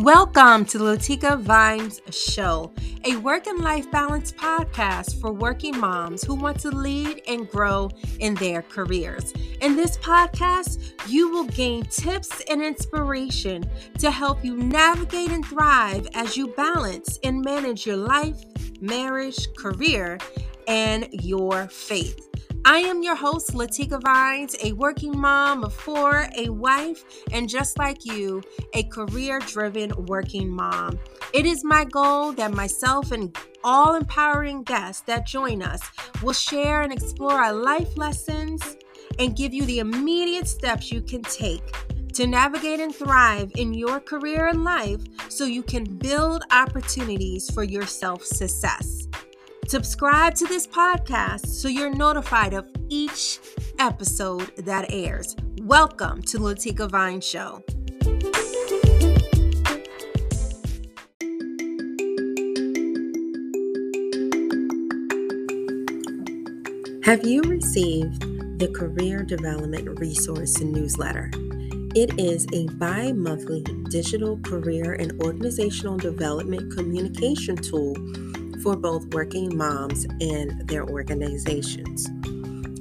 Welcome to the Latika Vines Show, a work and life balance podcast for working moms who want to lead and grow in their careers. In this podcast, you will gain tips and inspiration to help you navigate and thrive as you balance and manage your life, marriage, career, and your faith. I am your host, Latika Vines, a working mom of four, a wife, and just like you, a career driven working mom. It is my goal that myself and all empowering guests that join us will share and explore our life lessons and give you the immediate steps you can take to navigate and thrive in your career and life so you can build opportunities for your self success. Subscribe to this podcast so you're notified of each episode that airs. Welcome to Latika Vine Show. Have you received the Career Development Resource Newsletter? It is a bi monthly digital career and organizational development communication tool for both working moms and their organizations.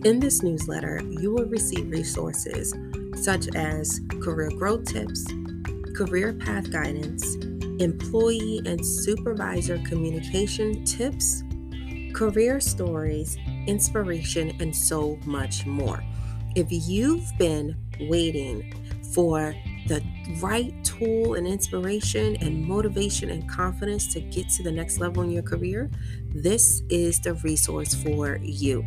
In this newsletter, you will receive resources such as career growth tips, career path guidance, employee and supervisor communication tips, career stories, inspiration, and so much more. If you've been waiting for the right tool and inspiration and motivation and confidence to get to the next level in your career, this is the resource for you.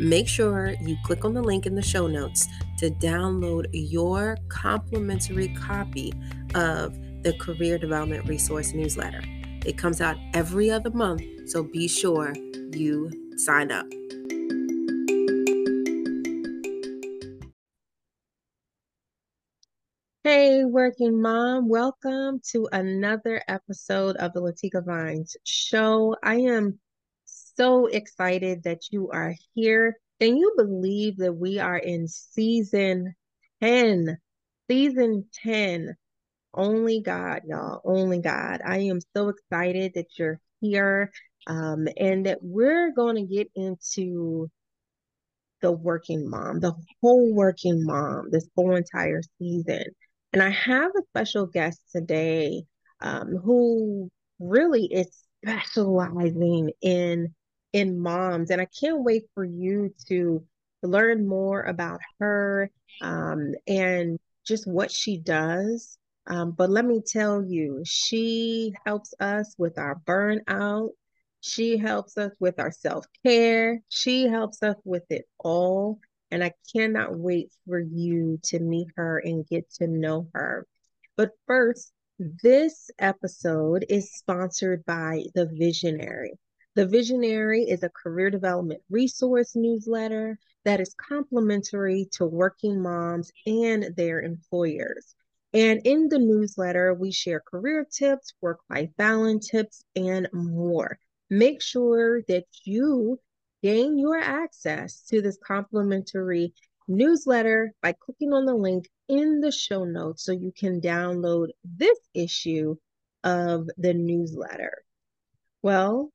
Make sure you click on the link in the show notes to download your complimentary copy of the Career Development Resource newsletter. It comes out every other month, so be sure you sign up. Hey, working mom, welcome to another episode of the Latika Vines show. I am so excited that you are here. Can you believe that we are in season 10? Season 10. Only God, y'all. Only God. I am so excited that you're here um, and that we're going to get into the working mom, the whole working mom, this whole entire season. And I have a special guest today um, who really is specializing in in moms, and I can't wait for you to learn more about her um, and just what she does. Um, but let me tell you, she helps us with our burnout. She helps us with our self care. She helps us with it all and I cannot wait for you to meet her and get to know her. But first, this episode is sponsored by The Visionary. The Visionary is a career development resource newsletter that is complimentary to working moms and their employers. And in the newsletter, we share career tips, work life balance tips, and more. Make sure that you gain your access to this complimentary newsletter by clicking on the link in the show notes so you can download this issue of the newsletter. Well,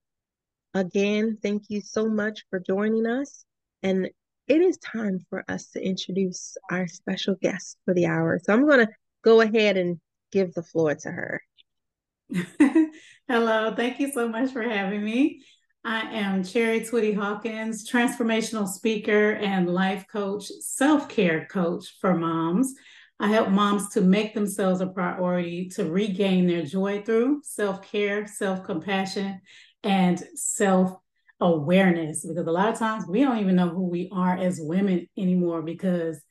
again, thank you so much for joining us. And it is time for us to introduce our special guest for the hour. So I'm going to go ahead and give the floor to her. Hello, thank you so much for having me. I am Chari Twitty-Hawkings, transformational speaker and life coach, self care coach for moms. I help moms to make themselves a priority to regain their joy through self care, self compassion, and self awareness. Because a lot of times we don't even know who we are as women anymore because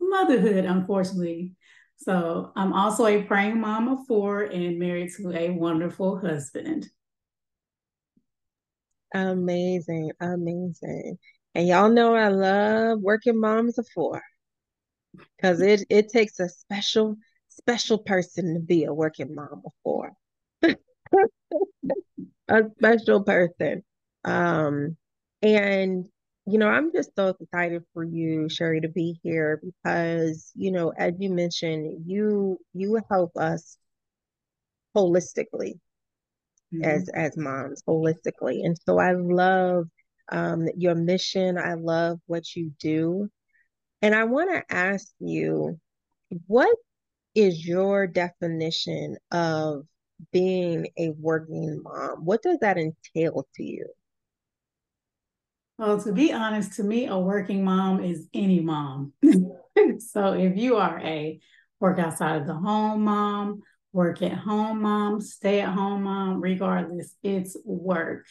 motherhood, unfortunately. So I'm also a praying mom of four and married to a wonderful husband. Amazing, amazing. And y'all know I love working moms of four because it, it takes a special, special person to be a working mom of four. a special person. Um, and you know, I'm just so excited for you, Chari, to be here because, you know, as you mentioned, you you help us holistically mm-hmm. as as moms holistically. And so I love um, your mission. I love what you do. And I want to ask you, what is your definition of being a working mom? What does that entail to you? Well, to be honest, to me, a working mom is any mom. so if you are a work outside of the home mom, work at home mom, stay at home mom, regardless, it's work.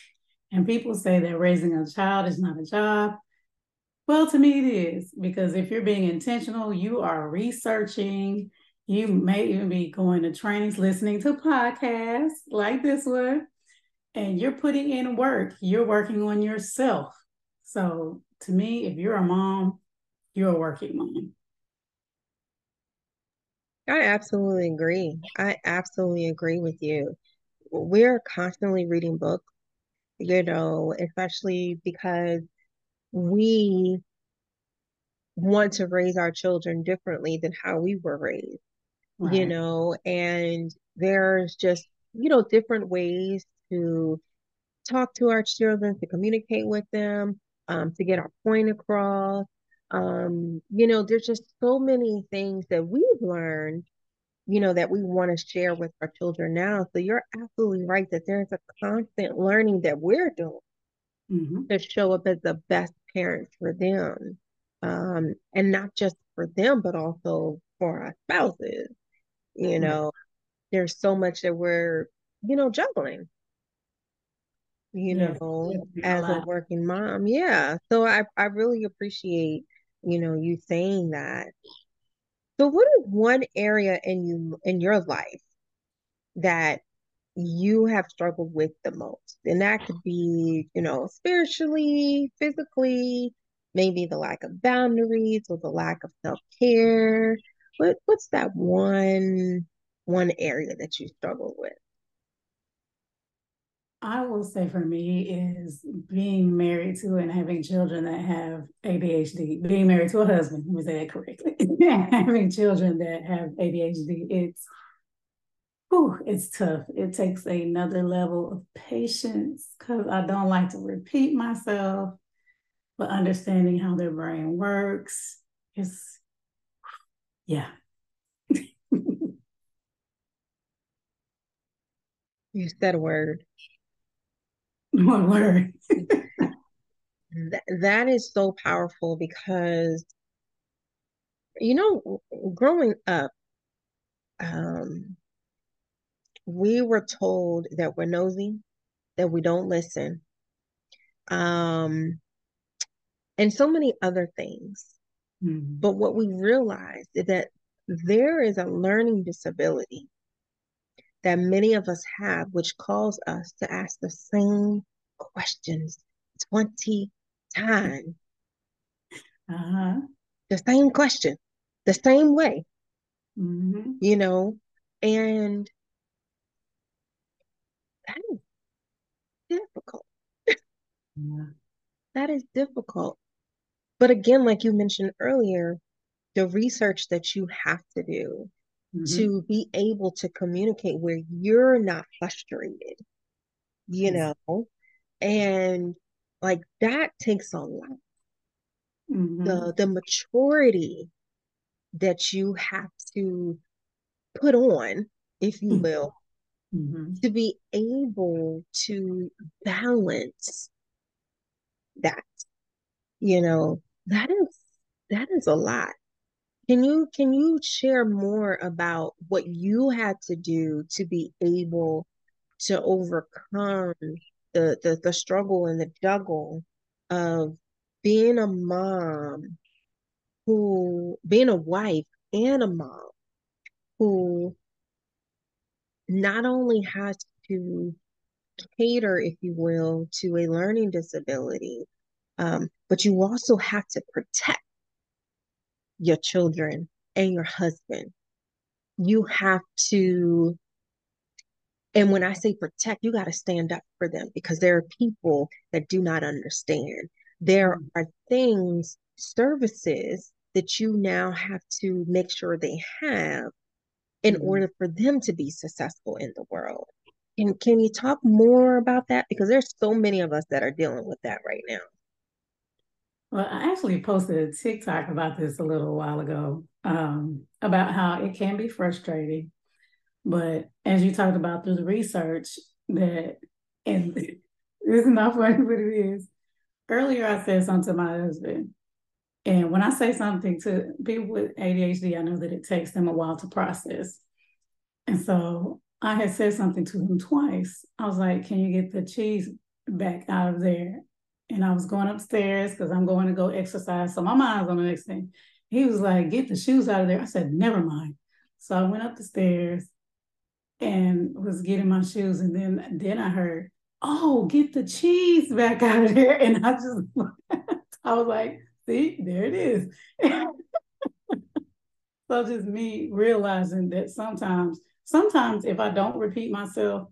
And people say that raising a child is not a job. Well, to me, it is because if you're being intentional, you are researching. You may even be going to trainings, listening to podcasts like this one, and you're putting in work. You're working on yourself. So, to me, if you're a mom, you're a working mom. I absolutely agree. I absolutely agree with you. We're constantly reading books, you know, especially because we want to raise our children differently than how we were raised, right. you know, and there's just, you know, different ways to talk to our children, to communicate with them, um, to get our point across. Um, you know, there's just so many things that we've learned, you know, that we want to share with our children now. So you're absolutely right that there's a constant learning that we're doing mm-hmm. to show up as the best parents for them. Um, and not just for them, but also for our spouses. You mm-hmm. know, there's so much that we're, you know, juggling you know, as a working mom. Yeah. So I, I really appreciate, you know, you saying that. So what is one area in you in your life that you have struggled with the most? And that could be, you know, spiritually, physically, maybe the lack of boundaries or the lack of self-care. What what's that one one area that you struggle with? I will say for me is being married to and having children that have ADHD, being married to a husband, let me say that correctly, having children that have ADHD, it's whew, it's tough. It takes another level of patience because I don't like to repeat myself, but understanding how their brain works is yeah. you said a word. One word. that, that is so powerful because, you know, growing up, um, we were told that we're nosy, that we don't listen, um, and so many other things. Mm-hmm. But what we realized is that there is a learning disability that many of us have, which calls us to ask the same questions 20 times. Uh-huh. The same question, the same way. Mm-hmm. You know, and that is difficult. Yeah. That is difficult. But again, like you mentioned earlier, the research that you have to do mm-hmm. to be able to communicate where you're not frustrated, you know, and like that takes a lot. Mm-hmm. The the maturity that you have to put on, if you mm-hmm. will, mm-hmm. to be able to balance that. You know, that is that is a lot. Can you can you share more about what you had to do to be able to overcome the the, the struggle and the juggle of being a mom who being a wife and a mom who not only has to cater, if you will, to a learning disability, um, but you also have to protect your children and your husband. You have to, and when I say protect, you got to stand up for them because there are people that do not understand. There mm-hmm. are things, services that you now have to make sure they have in mm-hmm. order for them to be successful in the world. And can you talk more about that? Because there's so many of us that are dealing with that right now. Well, I actually posted a TikTok about this a little while ago um, about how it can be frustrating. But as you talked about through the research, that, and this is not funny, but it is. Earlier, I said something to my husband. And when I say something to people with ADHD, I know that it takes them a while to process. And so I had said something to him twice. I was like, Can you get the cheese back out of there? And I was going upstairs because I'm going to go exercise. So my mind's on the next thing. He was like, Get the shoes out of there. I said, Never mind. So I went up the stairs and was getting my shoes. And then then I heard, Oh, get the cheese back out of there. And I just I was like, see, there it is. so just me realizing that sometimes sometimes if I don't repeat myself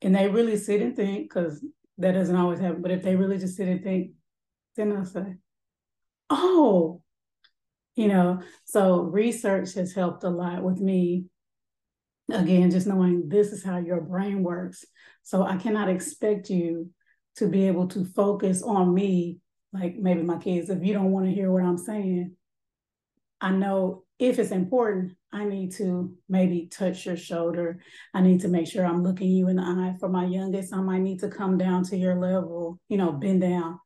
and they really sit and think, because that doesn't always happen, but if they really just sit and think, then I'll say, oh, you know, so research has helped a lot with me. Again, just knowing this is how your brain works. So I cannot expect you to be able to focus on me, like maybe my kids, if you don't want to hear what I'm saying. I know if it's important, I need to maybe touch your shoulder. I need to make sure I'm looking you in the eye. For my youngest, I might need to come down to your level, you know, bend down,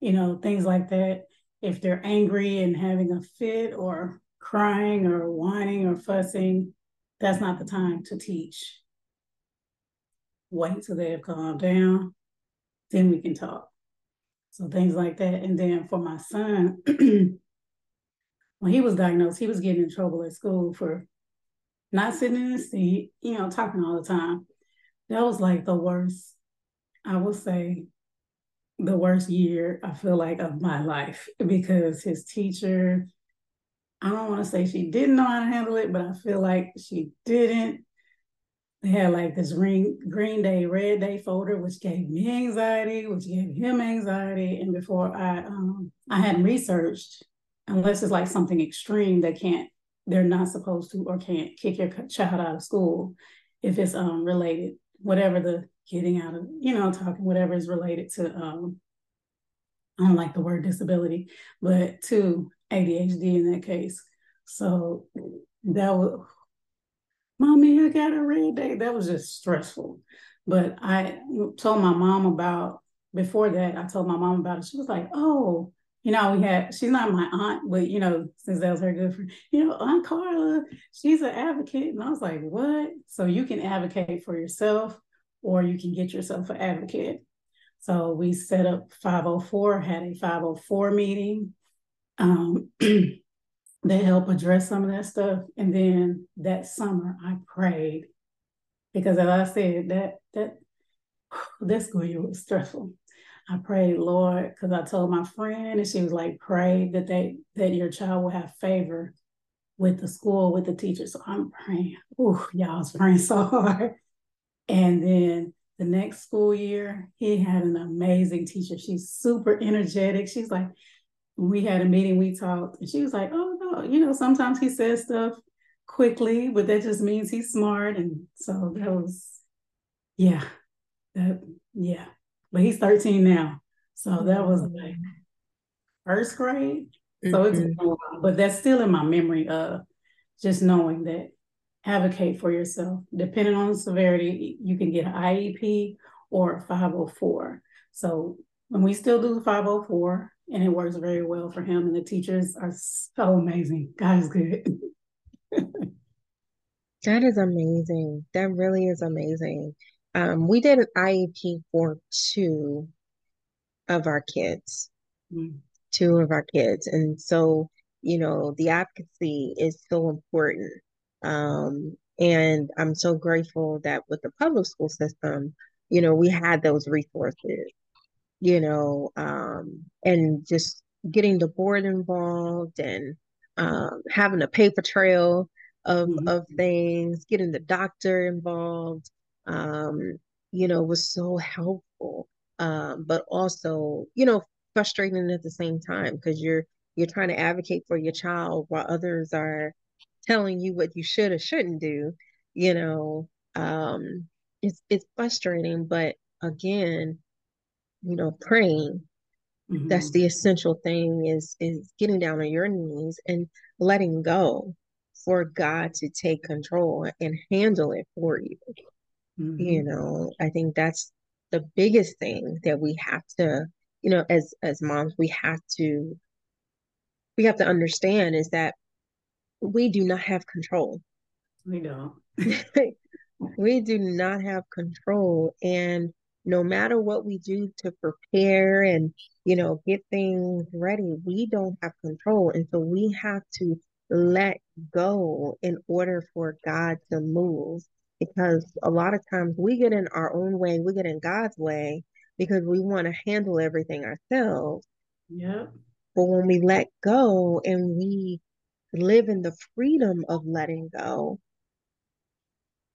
you know, things like that. If they're angry and having a fit or crying or whining or fussing, that's not the time to teach. Wait till they have calmed down, then we can talk. So things like that. And then for my son, when he was diagnosed, he was getting in trouble at school for not sitting in his seat, you know, talking all the time. That was like the worst, I would say, the worst year I feel like of my life because his teacher, I don't want to say she didn't know how to handle it, but I feel like she didn't. They had like this green green day, red day folder, which gave me anxiety, which gave him anxiety. And before I um I hadn't researched unless it's like something extreme that can't they're not supposed to or can't kick your child out of school if it's um related whatever the getting out of you know talking whatever is related to um I don't like the word disability but to ADHD in that case. So that was mommy I got a red day that was just stressful. But I told my mom about before that I told my mom about it. She was like oh you know, we had, she's not my aunt, but, you know, since that was her good friend, you know, Aunt Carla, she's an advocate. And I was like, what? So you can advocate for yourself or you can get yourself an advocate. So we set up 504, had a 504 meeting. Um, they help address some of that stuff. And then that summer I prayed because as I said, that, that, that school year was stressful. I prayed, Lord, because I told my friend, and she was like, pray that they that your child will have favor with the school, with the teachers. So I'm praying. Ooh, y'all was praying so hard. And then the next school year, he had an amazing teacher. She's super energetic. She's like, we had a meeting, we talked, and she was like, oh no, you know, sometimes he says stuff quickly, but that just means he's smart. And so that was, yeah, that, yeah but he's 13 now. So that was like first grade. So mm-hmm. it's but that's still in my memory of just knowing that advocate for yourself. Depending on the severity, you can get an IEP or a 504. So when we still do the 504, and it works very well for him, and the teachers are so amazing. God is good. that is amazing. That really is amazing. Um, we did an IEP for two of our kids, mm. two of our kids. And so, you know, the advocacy is so important. Um, and I'm so grateful that with the public school system, you know, we had those resources, you know, um, and just getting the board involved and um, having a paper trail of, mm-hmm. of things, getting the doctor involved, um, you know, was so helpful. Um, but also, you know, frustrating at the same time because you're you're trying to advocate for your child while others are telling you what you should or shouldn't do, you know, um, it's it's frustrating. But again, you know, praying, mm-hmm. that's the essential thing is is getting down on your knees and letting go for God to take control and handle it for you. Mm-hmm. You know, I think that's the biggest thing that we have to, you know, as as moms, we have to we have to understand is that we do not have control. We don't. we do not have control. And no matter what we do to prepare and, you know, get things ready, we don't have control. And so we have to let go in order for God to move. Because a lot of times we get in our own way, we get in God's way because we want to handle everything ourselves. Yep. But when we let go and we live in the freedom of letting go,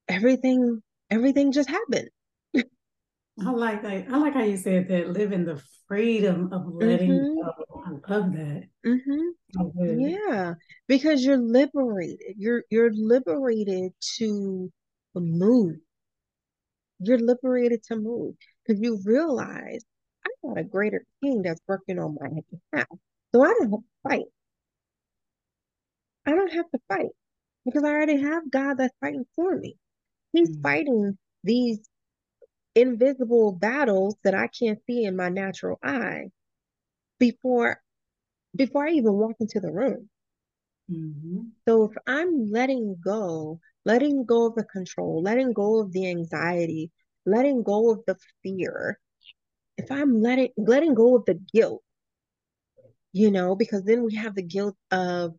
everything everything just happened. I like that. I like how you said that. Live in the freedom of letting mm-hmm. go. I love that. Mm-hmm. Yeah, because you're liberated. You're you're liberated to move. You're liberated to move because you realize I got a greater king that's working on my behalf. So I don't have to fight. I don't have to fight because I already have God that's fighting for me. He's mm-hmm. fighting these invisible battles that I can't see in my natural eye before before I even walk into the room. Mm-hmm. So if I'm letting go, letting go of the control, letting go of the anxiety, letting go of the fear, if I'm letting letting go of the guilt, you know, because then we have the guilt of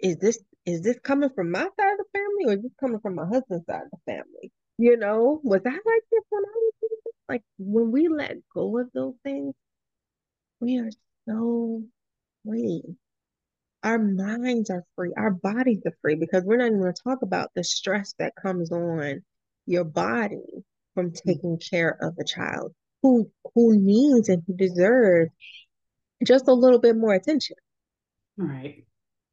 is this is this coming from my side of the family or is this coming from my husband's side of the family? You know, was I like this when I was this? like when we let go of those things, we are so free. Our minds are free, our bodies are free because we're not even going to talk about the stress that comes on your body from mm. taking care of a child who who needs and who deserves just a little bit more attention. Right.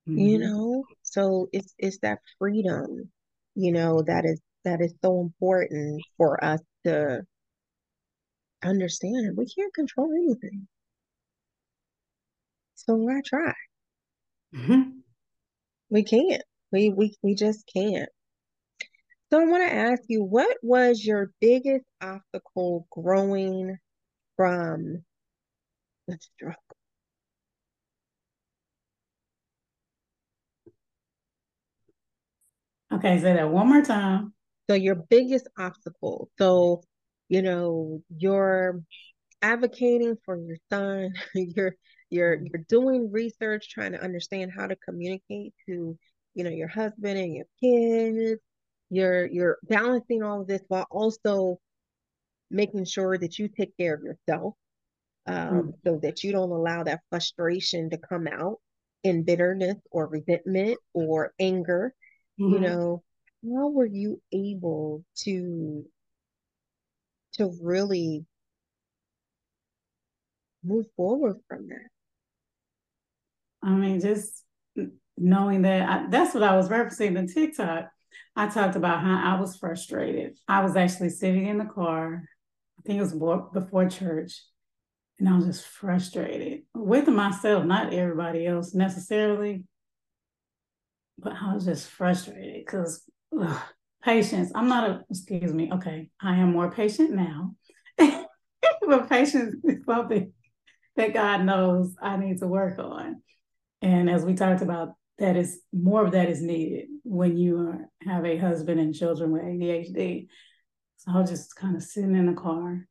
Mm-hmm. You know, so it's it's that freedom, you know, that is that is so important for us to understand. We can't control anything. So why try? Mm-hmm. We can't. We we we just can't. So I want to ask you, what was your biggest obstacle growing from the struggle? Okay, say that one more time. So your biggest obstacle. So, you know, you're advocating for your son, you're you're you're doing research trying to understand how to communicate to, you know, your husband and your kids. You're you're balancing all of this while also making sure that you take care of yourself. Um, mm so that you don't allow that frustration to come out in bitterness or resentment or anger mm-hmm. you know how were you able to to really move forward from that i mean just knowing that I, that's what i was referencing in tiktok i talked about how i was frustrated i was actually sitting in the car i think it was before church and i was just frustrated with myself not everybody else necessarily but I was just frustrated because patience. I'm not a, excuse me, okay, I am more patient now. but patience is something that God knows I need to work on. And as we talked about, that is more of that is needed when you are, have a husband and children with ADHD. So I was just kind of sitting in the car.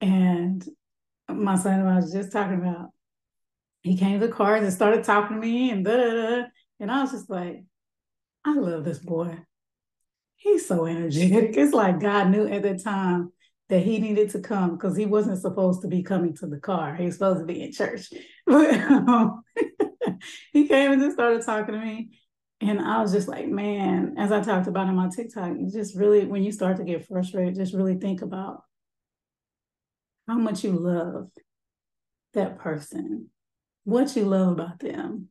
And my son I was just talking about, he came to the car and started talking to me and da da. And I was just like, I love this boy. He's so energetic. It's like God knew at that time that he needed to come because he wasn't supposed to be coming to the car. He was supposed to be in church. But um, he came and just started talking to me. And I was just like, man, as I talked about in my TikTok, just really, when you start to get frustrated, just really think about how much you love that person, what you love about them,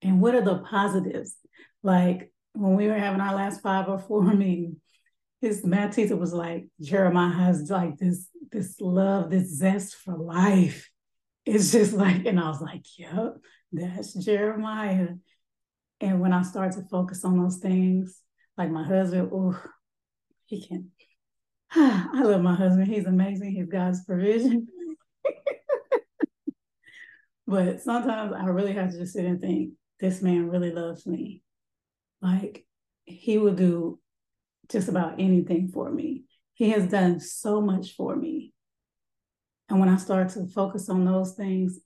And what are the positives? Like when we were having our last five or four meeting, his math teacher was like, Jeremiah has like this, this love, this zest for life. It's just like, and I was like, yep, that's Jeremiah. And when I started to focus on those things, like my husband, oh, he can. I love my husband. He's amazing. He's God's provision. but sometimes I really have to just sit and think, this man really loves me. Like he will do just about anything for me. He has done so much for me. And when I start to focus on those things,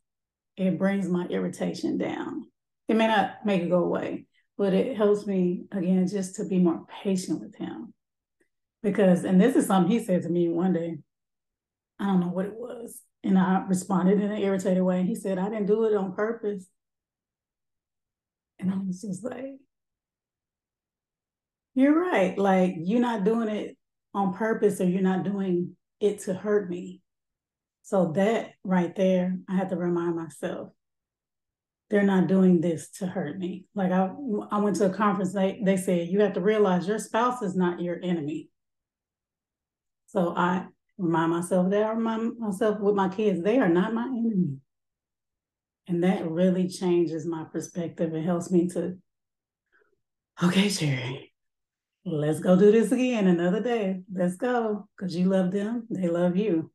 it brings my irritation down. It may not make it go away, but it helps me again just to be more patient with him. Because, and this is something he said to me one day. I don't know what it was. And I responded in an irritated way. He said, I didn't do it on purpose. And I was just like, you're right. Like you're not doing it on purpose or you're not doing it to hurt me. So that right there, I had to remind myself, they're not doing this to hurt me. Like I, I went to a conference. They they said you have to realize your spouse is not your enemy. So I remind myself that I remind myself with my kids, they are not my enemy. And that really changes my perspective. It helps me to, okay, Chari, let's go do this again another day. Let's go. Because you love them, they love you.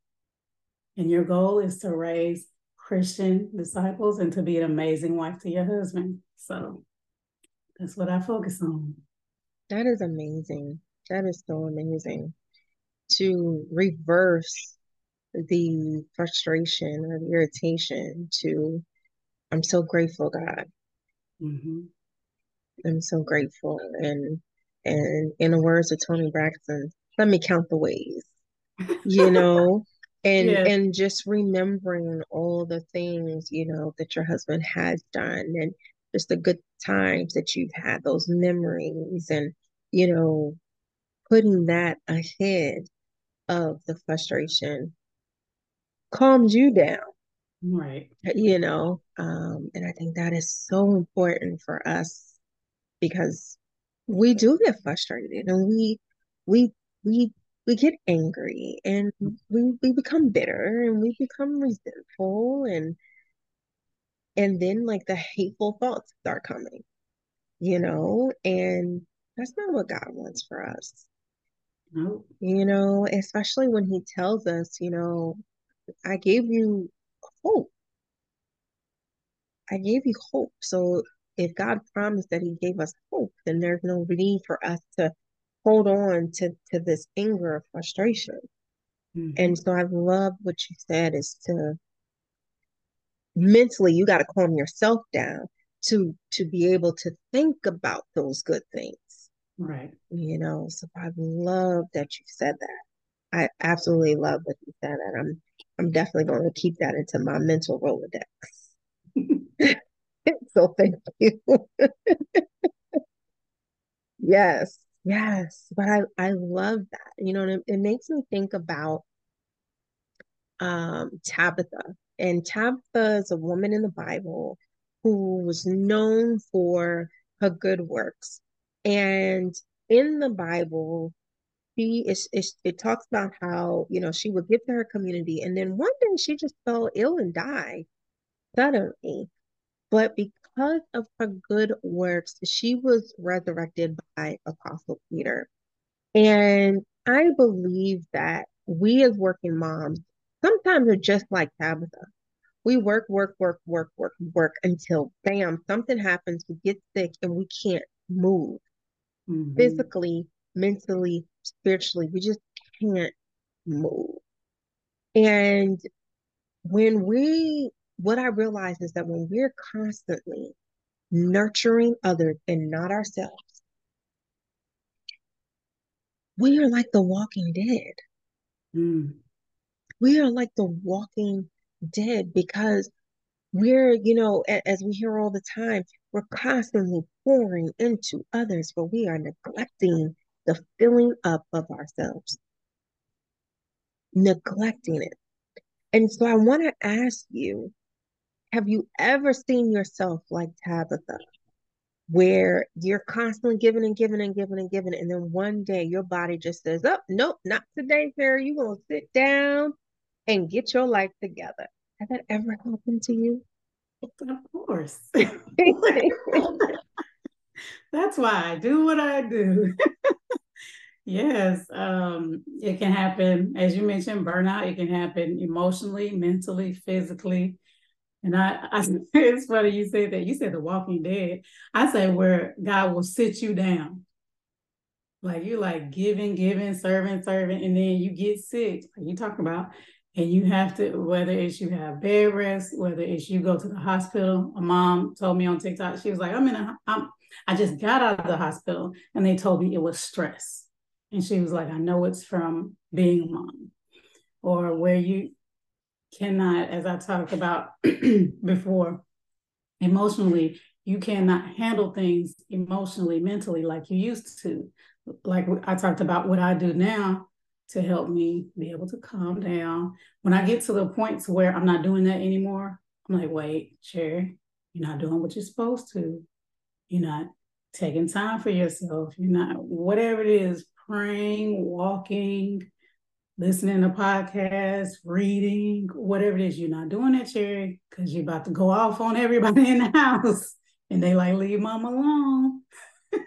And your goal is to raise Christian disciples and to be an amazing wife to your husband. So that's what I focus on. That is amazing. That is so amazing to reverse the frustration or the irritation to I'm so grateful, God. Mm-hmm. I'm so grateful. And and in the words of Toni Braxton, let me count the ways. You know, and yeah. and just remembering all the things you know that your husband has done and just the good times that you've had those memories and you know putting that ahead of the frustration calms you down right you know um and i think that is so important for us because we do get frustrated and we we we we get angry and we we become bitter and we become resentful and and then like the hateful thoughts start coming you know and that's not what god wants for us. No you know especially when he tells us you know i gave you hope. I gave you hope. So if god promised that he gave us hope then there's no need for us to hold on to to this anger or frustration. Mm-hmm. And so I love what you said is to mentally you got to calm yourself down to to be able to think about those good things. Right. You know, so I love that you said that. I absolutely love that you said that. I'm I'm definitely going to keep that into my mental Rolodex. so thank you. yes. Yes, but I I love that. You know, it, it makes me think about um Tabitha. And Tabitha is a woman in the Bible who was known for her good works. And in the Bible, she is, is it talks about how, you know, she would give to her community and then one day she just fell ill and died suddenly. But because of her good works, she was resurrected by Apostle Peter. And I believe that we as working moms sometimes are just like Tabitha. We work, work, work, work, work, work until bam, something happens, we get sick and we can't move mm-hmm. physically, mentally, spiritually. We just can't move. And when we what I realize is that when we're constantly nurturing others and not ourselves, we are like the walking dead. Mm. We are like the walking dead because we're, you know, as we hear all the time, we're constantly pouring into others, but we are neglecting the filling up of ourselves. Neglecting it. And so I want to ask you have you ever seen yourself like Tabitha, where you're constantly giving and giving and giving and giving, and then one day your body just says, "Oh, nope, not today, Sarah. You're gonna sit down and get your life together." Has that ever happened to you? Of course. That's why I do what I do. yes, um, it can happen, as you mentioned, burnout. It can happen emotionally, mentally, physically. And I, I it's funny you said that. You said the Walking Dead. I say where God will sit you down. Like you're like giving, giving, serving, serving, and then you get sick. Like you talking about, and you have to whether it's you have bed rest, whether it's you go to the hospital. A mom told me on TikTok, she was like, "I'm in a, I'm, I just got out of the hospital, and they told me it was stress." And she was like, "I know it's from being a mom, or where you cannot, as I talked about before, emotionally, you cannot handle things emotionally, mentally like you used to. Like I talked about what I do now to help me be able to calm down. When I get to the points where I'm not doing that anymore, I'm like, wait, Chari, you're not doing what you're supposed to. You're not taking time for yourself. You're not, whatever it is, praying, walking, listening to podcasts, reading, whatever it is, you're not doing that, Chari, because you're about to go off on everybody in the house. And they like, leave mom alone.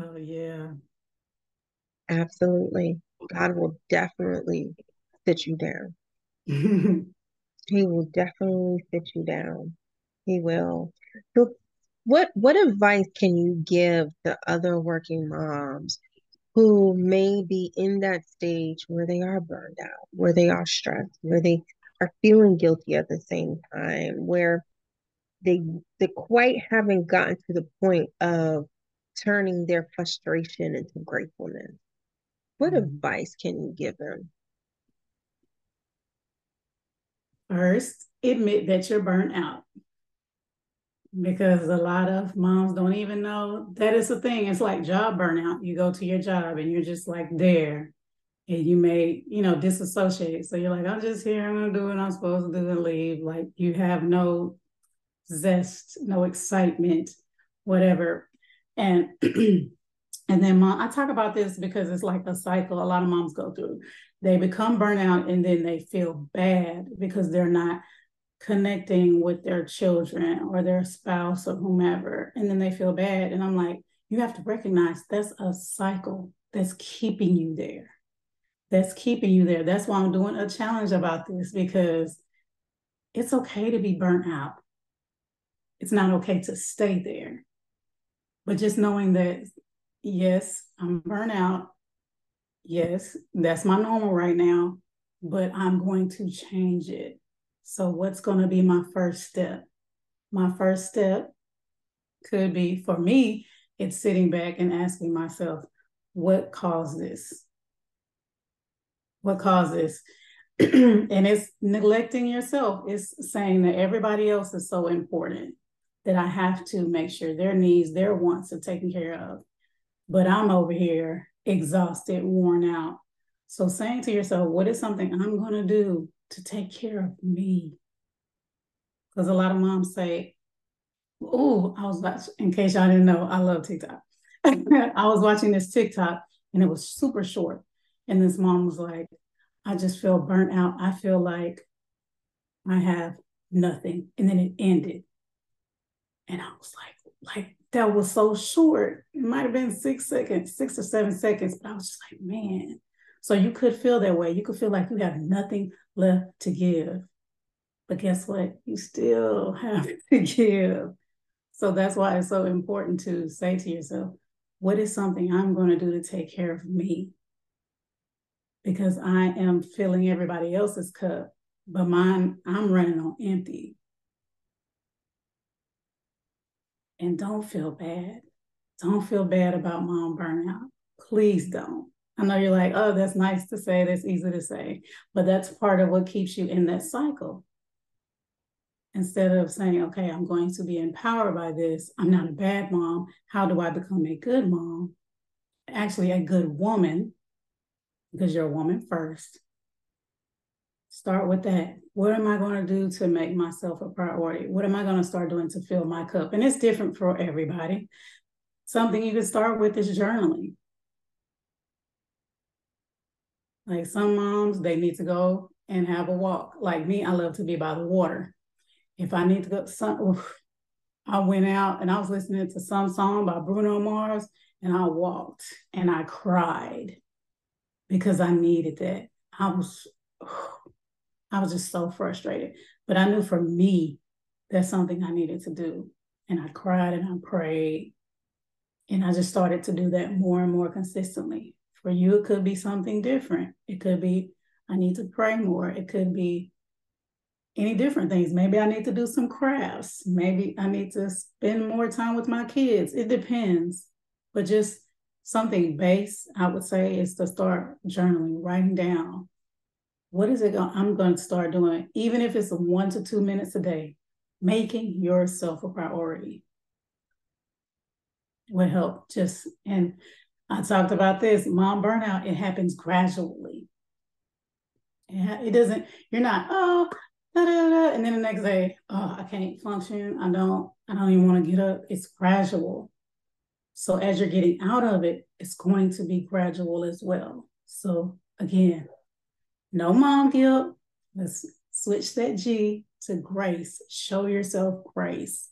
oh, yeah. Absolutely. God will definitely sit you down. he will definitely sit you down. He will. So what what advice can you give to other working moms who may be in that stage where they are burned out, where they are stressed, where they are feeling guilty at the same time, where they they quite haven't gotten to the point of turning their frustration into gratefulness. What mm-hmm. advice can you give them? First, admit that you're burnt out because a lot of moms don't even know that it's a thing. It's like job burnout. You go to your job and you're just like there and you may, you know, disassociate. So you're like, I'm just here, I'm gonna do what I'm supposed to do and leave. Like you have no zest, no excitement, whatever. And and then mom, I talk about this because it's like a cycle a lot of moms go through. They become burnout and then they feel bad because they're not connecting with their children or their spouse or whomever, and then they feel bad. And I'm like, you have to recognize that's a cycle that's keeping you there. That's keeping you there. That's why I'm doing a challenge about this because it's okay to be burnt out. It's not okay to stay there. But just knowing that, yes, I'm burnt out. Yes, that's my normal right now, but I'm going to change it. So, what's going to be my first step? My first step could be for me, it's sitting back and asking myself, what caused this? What caused this? and it's neglecting yourself. It's saying that everybody else is so important that I have to make sure their needs, their wants are taken care of. But I'm over here exhausted, worn out. So saying to yourself, what is something I'm going to do to take care of me. Because a lot of moms say, Oh, I was watching, in case y'all didn't know, I love TikTok. I was watching this TikTok and it was super short. And this mom was like, I just feel burnt out. I feel like I have nothing. And then it ended. And I was like, like that was so short. It might have been six seconds, six or seven seconds, but I was just like, man. So you could feel that way. You could feel like you have nothing left to give. But guess what? You still have to give. So that's why it's so important to say to yourself, what is something I'm going to do to take care of me? Because I am filling everybody else's cup, but mine, I'm running on empty. And don't feel bad. Don't feel bad about mom burnout. Please don't. I know you're like, oh, that's nice to say, that's easy to say, but that's part of what keeps you in that cycle. Instead of saying, okay, I'm going to be empowered by this, I'm not a bad mom. How do I become a good mom? Actually, a good woman, because you're a woman first. Start with that. What am I going to do to make myself a priority? What am I going to start doing to fill my cup? And it's different for everybody. Something you can start with is journaling. Like some moms, they need to go and have a walk. Like me, I love to be by the water. If I need to go some, oof, I went out and I was listening to some song by Bruno Mars and I walked and I cried because I needed that. I was, I was just so frustrated. But I knew for me, that's something I needed to do. And I cried and I prayed. And I just started to do that more and more consistently. For you, it could be something different. It could be, I need to pray more. It could be any different things. Maybe I need to do some crafts. Maybe I need to spend more time with my kids. It depends. But just something base, I would say, is to start journaling, writing down what is it going, I'm going to start doing, even if it's one to two minutes a day, making yourself a priority will help. Just and I talked about this mom burnout. It happens gradually. It doesn't. You're not. Oh, da, da, da, and then the next day, oh, I can't function. I don't. I don't even want to get up. It's gradual. So as you're getting out of it, it's going to be gradual as well. So again, no mom guilt. Let's switch that G to grace. Show yourself grace,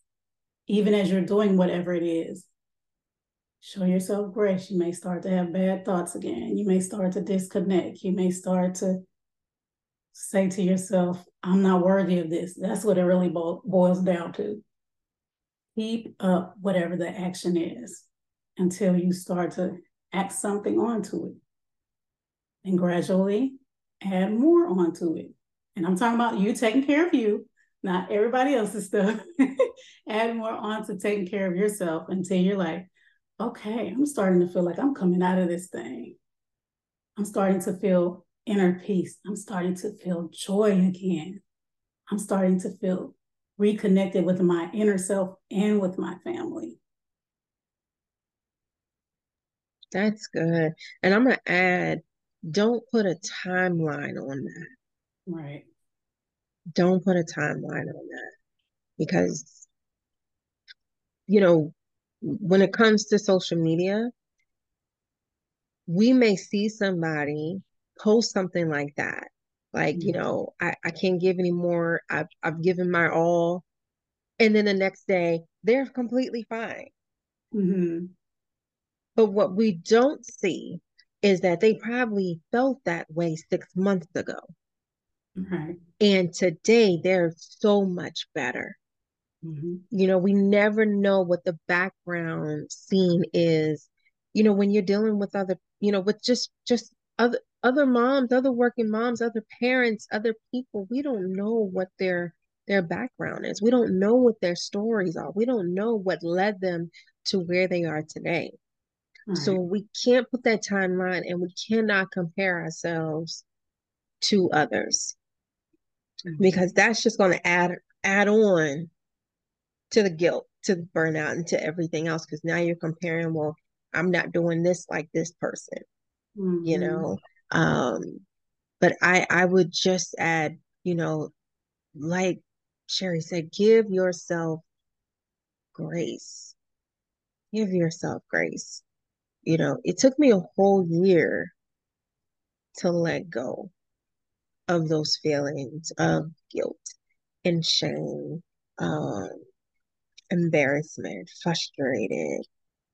even as you're doing whatever it is. Show yourself grace. You may start to have bad thoughts again. You may start to disconnect. You may start to say to yourself, I'm not worthy of this. That's what it really bo- boils down to. Keep up whatever the action is until you start to act something onto it. And gradually add more onto it. And I'm talking about you taking care of you, not everybody else's stuff. add more onto taking care of yourself until you're like, okay, I'm starting to feel like I'm coming out of this thing. I'm starting to feel inner peace. I'm starting to feel joy again. I'm starting to feel reconnected with my inner self and with my family. That's good. And I'm going to add don't put a timeline on that. Right. Don't put a timeline on that because, you know, when it comes to social media, we may see somebody post something like that. Like, mm-hmm. you know, I, I can't give anymore. I've, I've given my all. And then the next day, they're completely fine. Mm-hmm. But what we don't see is that they probably felt that way six months ago. Right. And today they're so much better. Mm-hmm. You know, we never know what the background scene is. You know, when you're dealing with other, you know, with just just other other moms, other working moms, other parents, other people, we don't know what their their background is. We don't know what their stories are. We don't know what led them to where they are today. Right. So we can't put that timeline and we cannot compare ourselves to others mm-hmm. because that's just going to add add on to the guilt, to the burnout, and to everything else. Because now you're comparing, well, I'm not doing this like this person, mm-hmm. you know. Um, but I I would just add, you know, like Chari said, give yourself grace. Give yourself grace you know, it took me a whole year to let go of those feelings of guilt and shame, um, embarrassment, frustrated,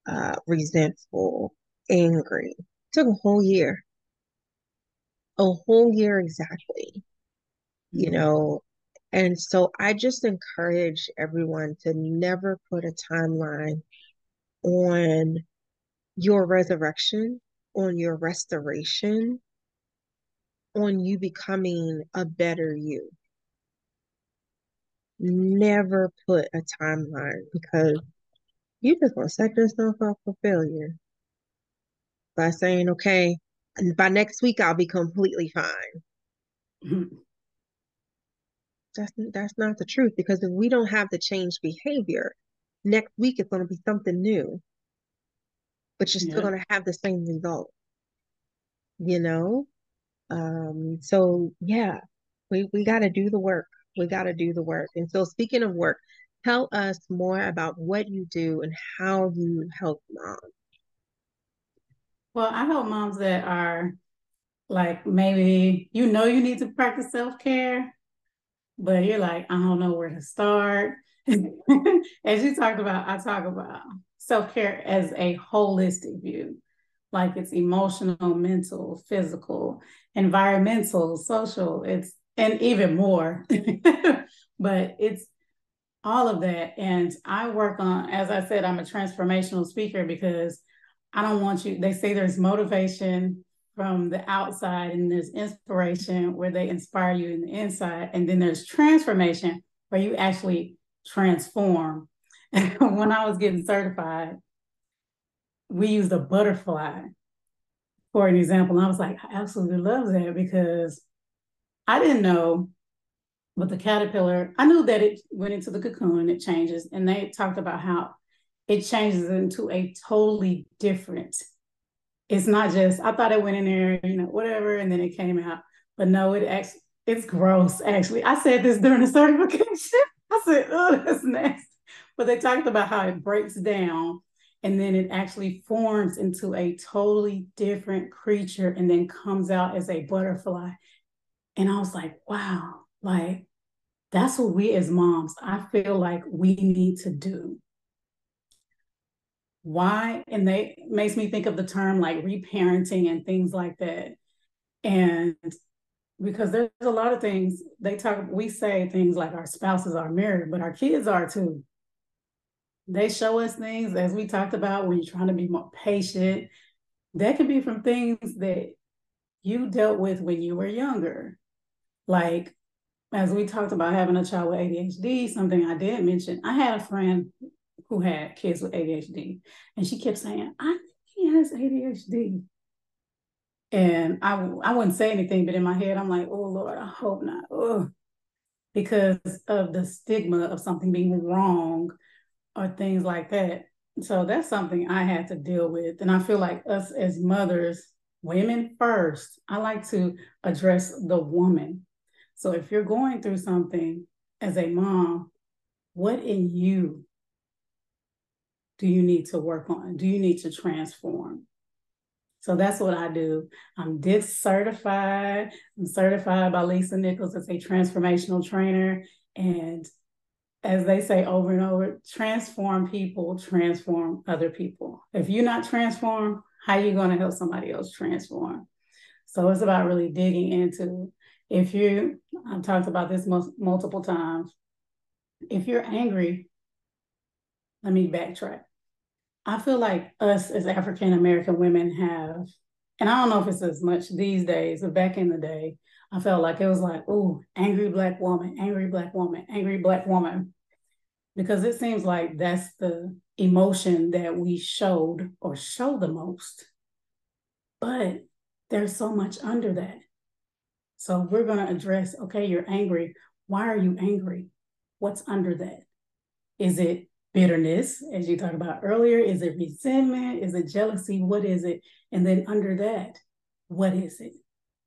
uh, resentful, angry. It took a whole year. A whole year exactly. You mm-hmm. know, and so I just encourage everyone to never put a timeline on your resurrection, on your restoration, on you becoming a better you. Never put a timeline because you just want to set yourself up for failure by saying, okay, by next week I'll be completely fine. Mm-hmm. That's that's not the truth because if we don't have the change behavior, next week it's going to be something new but you're still yeah. going to have the same result you know um so yeah We we got to do the work. We got to do the work. And so, speaking of work, tell us more about what you do and how you help moms. Well, I help moms that are like maybe you know you need to practice self care, but you're like, I don't know where to start. as you talked about, I talk about self care as a holistic view, like it's emotional, mental, physical, environmental, social. It's and even more. but it's all of that. And I work on, as I said, I'm a transformational speaker because I don't want you, they say there's motivation from the outside and there's inspiration where they inspire you in the inside. And then there's transformation where you actually transform. when I was getting certified, we used a butterfly for an example. And I was like, I absolutely love that because I didn't know with the caterpillar, I knew that it went into the cocoon and it changes. And they talked about how it changes into a totally different. It's not just, I thought it went in there, you know, whatever, and then it came out. But no, it actually, it's gross, actually. I said this during the certification. I said, oh, that's nasty. But they talked about how it breaks down and then it actually forms into a totally different creature and then comes out as a butterfly. And I was like, wow, like that's what we as moms, I feel like we need to do. Why? And they makes me think of the term like reparenting and things like that. And because there's a lot of things they talk, we say things like our spouses are married, but our kids are too. They show us things as we talked about when you're trying to be more patient. That could be from things that you dealt with when you were younger. Like as we talked about having a child with ADHD, something I did mention, I had a friend who had kids with ADHD, and she kept saying, I think he has ADHD. And I, I wouldn't say anything, but in my head, I'm like, oh Lord, I hope not. Ugh. Because of the stigma of something being wrong or things like that. So that's something I had to deal with. And I feel like us as mothers, women first, I like to address the woman so if you're going through something as a mom, what in you do you need to work on? Do you need to transform? So that's what I do. I'm DISC certified. I'm certified by Lisa Nichols as a transformational trainer. And as they say over and over, transform people, transform other people. If you're not transformed, how are you going to help somebody else transform? So it's about really digging into if you, I've talked about this most, multiple times, if you're angry, let me backtrack. I feel like us as African American women have, and I don't know if it's as much these days, but back in the day, I felt like it was like, oh, angry black woman, angry black woman, angry black woman. Because it seems like that's the emotion that we showed or show the most. But there's so much under that. So we're going to address okay, you're angry. Why are you angry? What's under that? Is it bitterness, as you talked about earlier? Is it resentment? Is it jealousy? What is it? And then under that, what is it?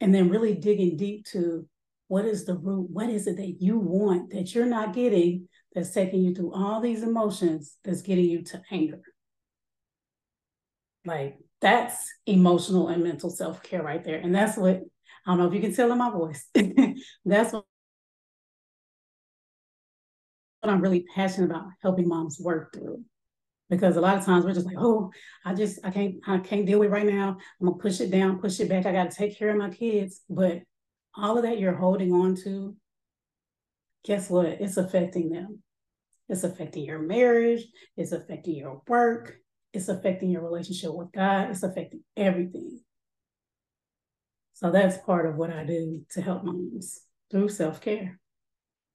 And then really digging deep to what is the root? What is it that you want that you're not getting that's taking you through all these emotions that's getting you to anger? Like that's emotional and mental self care right there. And that's what I don't know if you can tell in my voice. That's what I'm really passionate about helping moms work through. Because a lot of times we're just like, oh, I just I can't I can't deal with it right now. I'm gonna push it down, push it back. I gotta take care of my kids. But all of that you're holding on to, guess what? It's affecting them. It's affecting your marriage, it's affecting your work, it's affecting your relationship with God, it's affecting everything. So that's part of what I do to help moms through self care.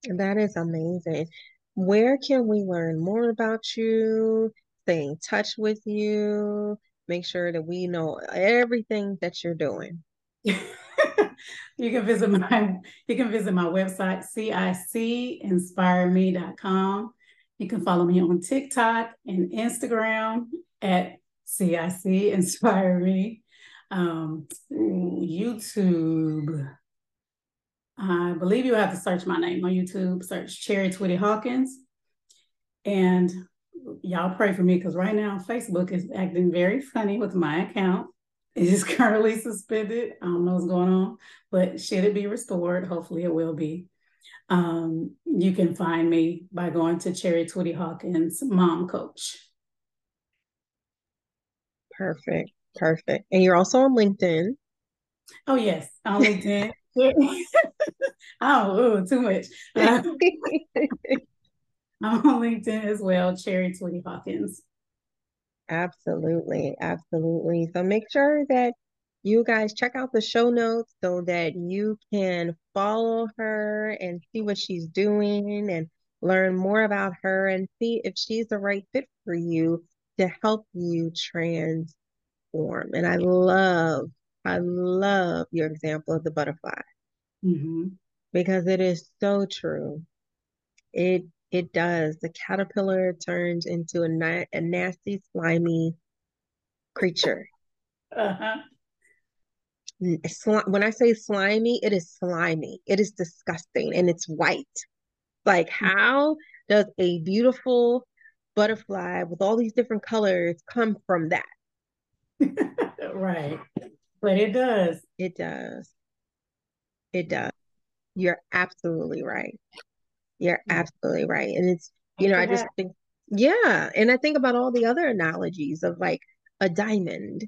That is amazing. Where can we learn more about you? Stay in touch with you. Make sure that we know everything that you're doing. you can visit my you can visit my website cicinspireme.com. You can follow me on TikTok and Instagram at CIC Inspire Me um, YouTube. I believe you have to search my name on YouTube, search Chari Twitty-Hawkings. And y'all pray for me because right now Facebook is acting very funny with my account. It is currently suspended. I don't know what's going on, but should it be restored? Hopefully it will be. Um, you can find me by going to Cherry Twitty Hawkins Mom Coach. Perfect. Perfect. And you're also on LinkedIn. Oh, yes, on LinkedIn. oh, ooh, too much. I'm on LinkedIn as well, Chari Twitty-Hawkings. Absolutely. Absolutely. So make sure that you guys check out the show notes so that you can follow her and see what she's doing and learn more about her and see if she's the right fit for you to help you transform. And I love, I love your example of the butterfly Mm-hmm. because it is so true. It it does. The caterpillar turns into a, na- a nasty, slimy creature. Uh-huh. When I say slimy, it is slimy. It is disgusting and it's white. Like, how does a beautiful butterfly with all these different colors come from that? right. But it does. It does. It does. You're absolutely right. You're mm-hmm. absolutely right. And it's, you know, I just think, yeah. And I think about all the other analogies of like a diamond,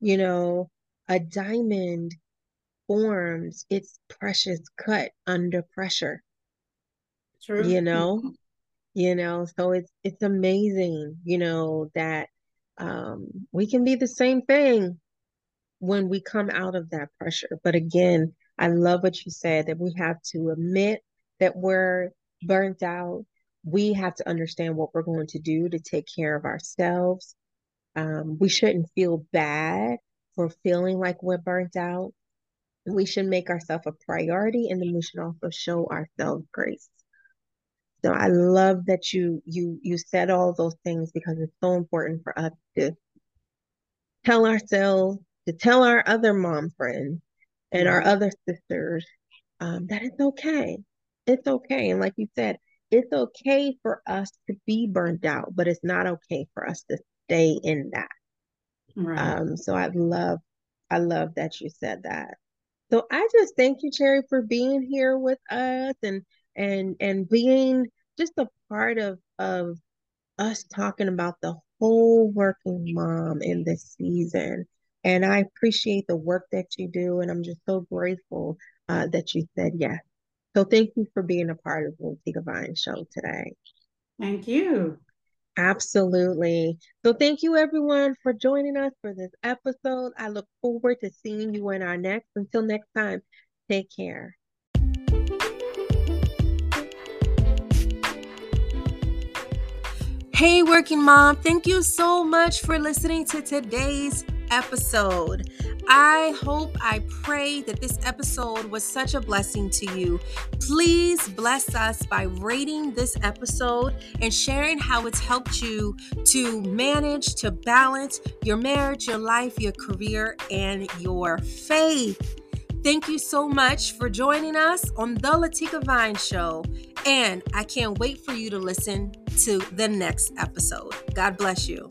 you know, a diamond forms its precious cut under pressure. True. You know, you know, so it's it's amazing, you know, that um we can be the same thing when we come out of that pressure. But again, I love what you said that we have to admit that we're burnt out. We have to understand what we're going to do to take care of ourselves. Um, we shouldn't feel bad for feeling like we're burnt out. We should make ourselves a priority and then we should also show ourselves grace. So I love that you you you said all those things because it's so important for us to tell ourselves, to tell our other mom friends and our other sisters um, that it's okay. It's okay. And like you said, it's okay for us to be burnt out, but it's not okay for us to stay in that. Right. Um, so I love, I love that you said that. So I just thank you, Chari, for being here with us and and and being just a part of of us talking about the whole working mom in this season. And I appreciate the work that you do, and I'm just so grateful uh, that you said yes. So thank you for being a part of the Tika Vine show today. Thank you. Absolutely. So thank you everyone for joining us for this episode. I look forward to seeing you in our next. Until next time, take care. Hey, working mom, thank you so much for listening to today's episode. I hope, I pray that this episode was such a blessing to you. Please bless us by rating this episode and sharing how it's helped you to manage, to balance your marriage, your life, your career, and your faith. Thank you so much for joining us on the Latika Vine Show. And I can't wait for you to listen to the next episode. God bless you.